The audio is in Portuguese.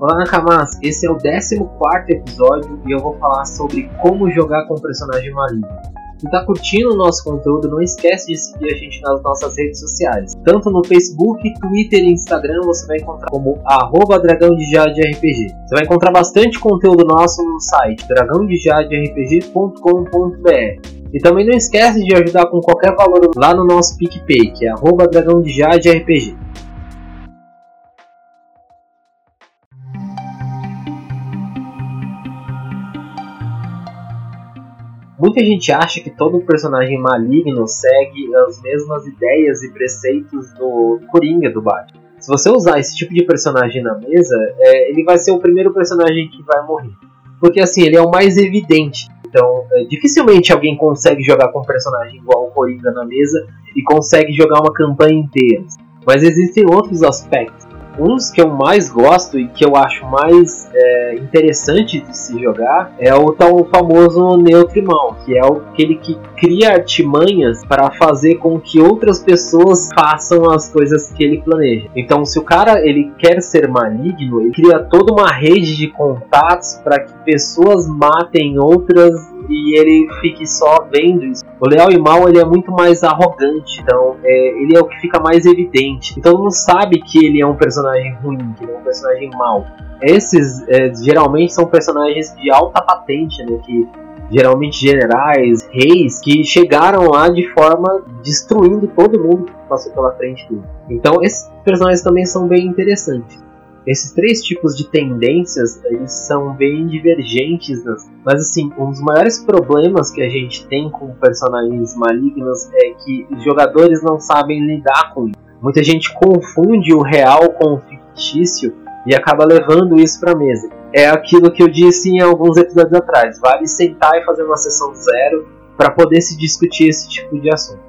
Olá Nakamas, esse é o 14 episódio e eu vou falar sobre como jogar com o personagem maligno. Se tá curtindo o nosso conteúdo, não esquece de seguir a gente nas nossas redes sociais. Tanto no Facebook, Twitter e Instagram você vai encontrar como arroba dragão de Jade RPG. Você vai encontrar bastante conteúdo nosso no site dragãodejaderpg.com.br. E também não esquece de ajudar com qualquer valor lá no nosso PicPay, que é arroba dragão de Jade RPG. Muita gente acha que todo personagem maligno segue as mesmas ideias e preceitos do Coringa do Batman. Se você usar esse tipo de personagem na mesa, é, ele vai ser o primeiro personagem que vai morrer. Porque assim, ele é o mais evidente. Então, é, dificilmente alguém consegue jogar com um personagem igual o Coringa na mesa e consegue jogar uma campanha inteira. Mas existem outros aspectos um dos que eu mais gosto e que eu acho mais é, interessante de se jogar é o tal famoso Neutrimão, que é aquele que cria artimanhas para fazer com que outras pessoas façam as coisas que ele planeja. Então, se o cara ele quer ser maligno, ele cria toda uma rede de contatos para que pessoas matem outras e ele fique só vendo isso. O Leal e Mal ele é muito mais arrogante, então é, ele é o que fica mais evidente. Então todo mundo sabe que ele é um personagem ruim, que ele é um personagem mau. Esses é, geralmente são personagens de alta patente, né? Que geralmente generais, reis, que chegaram lá de forma destruindo todo mundo que passou pela frente dele. Então esses personagens também são bem interessantes. Esses três tipos de tendências, eles são bem divergentes, né? mas assim, um dos maiores problemas que a gente tem com personagens malignos é que os jogadores não sabem lidar com isso. Muita gente confunde o real com o fictício e acaba levando isso para mesa. É aquilo que eu disse em alguns episódios atrás. Vale sentar e fazer uma sessão zero para poder se discutir esse tipo de assunto.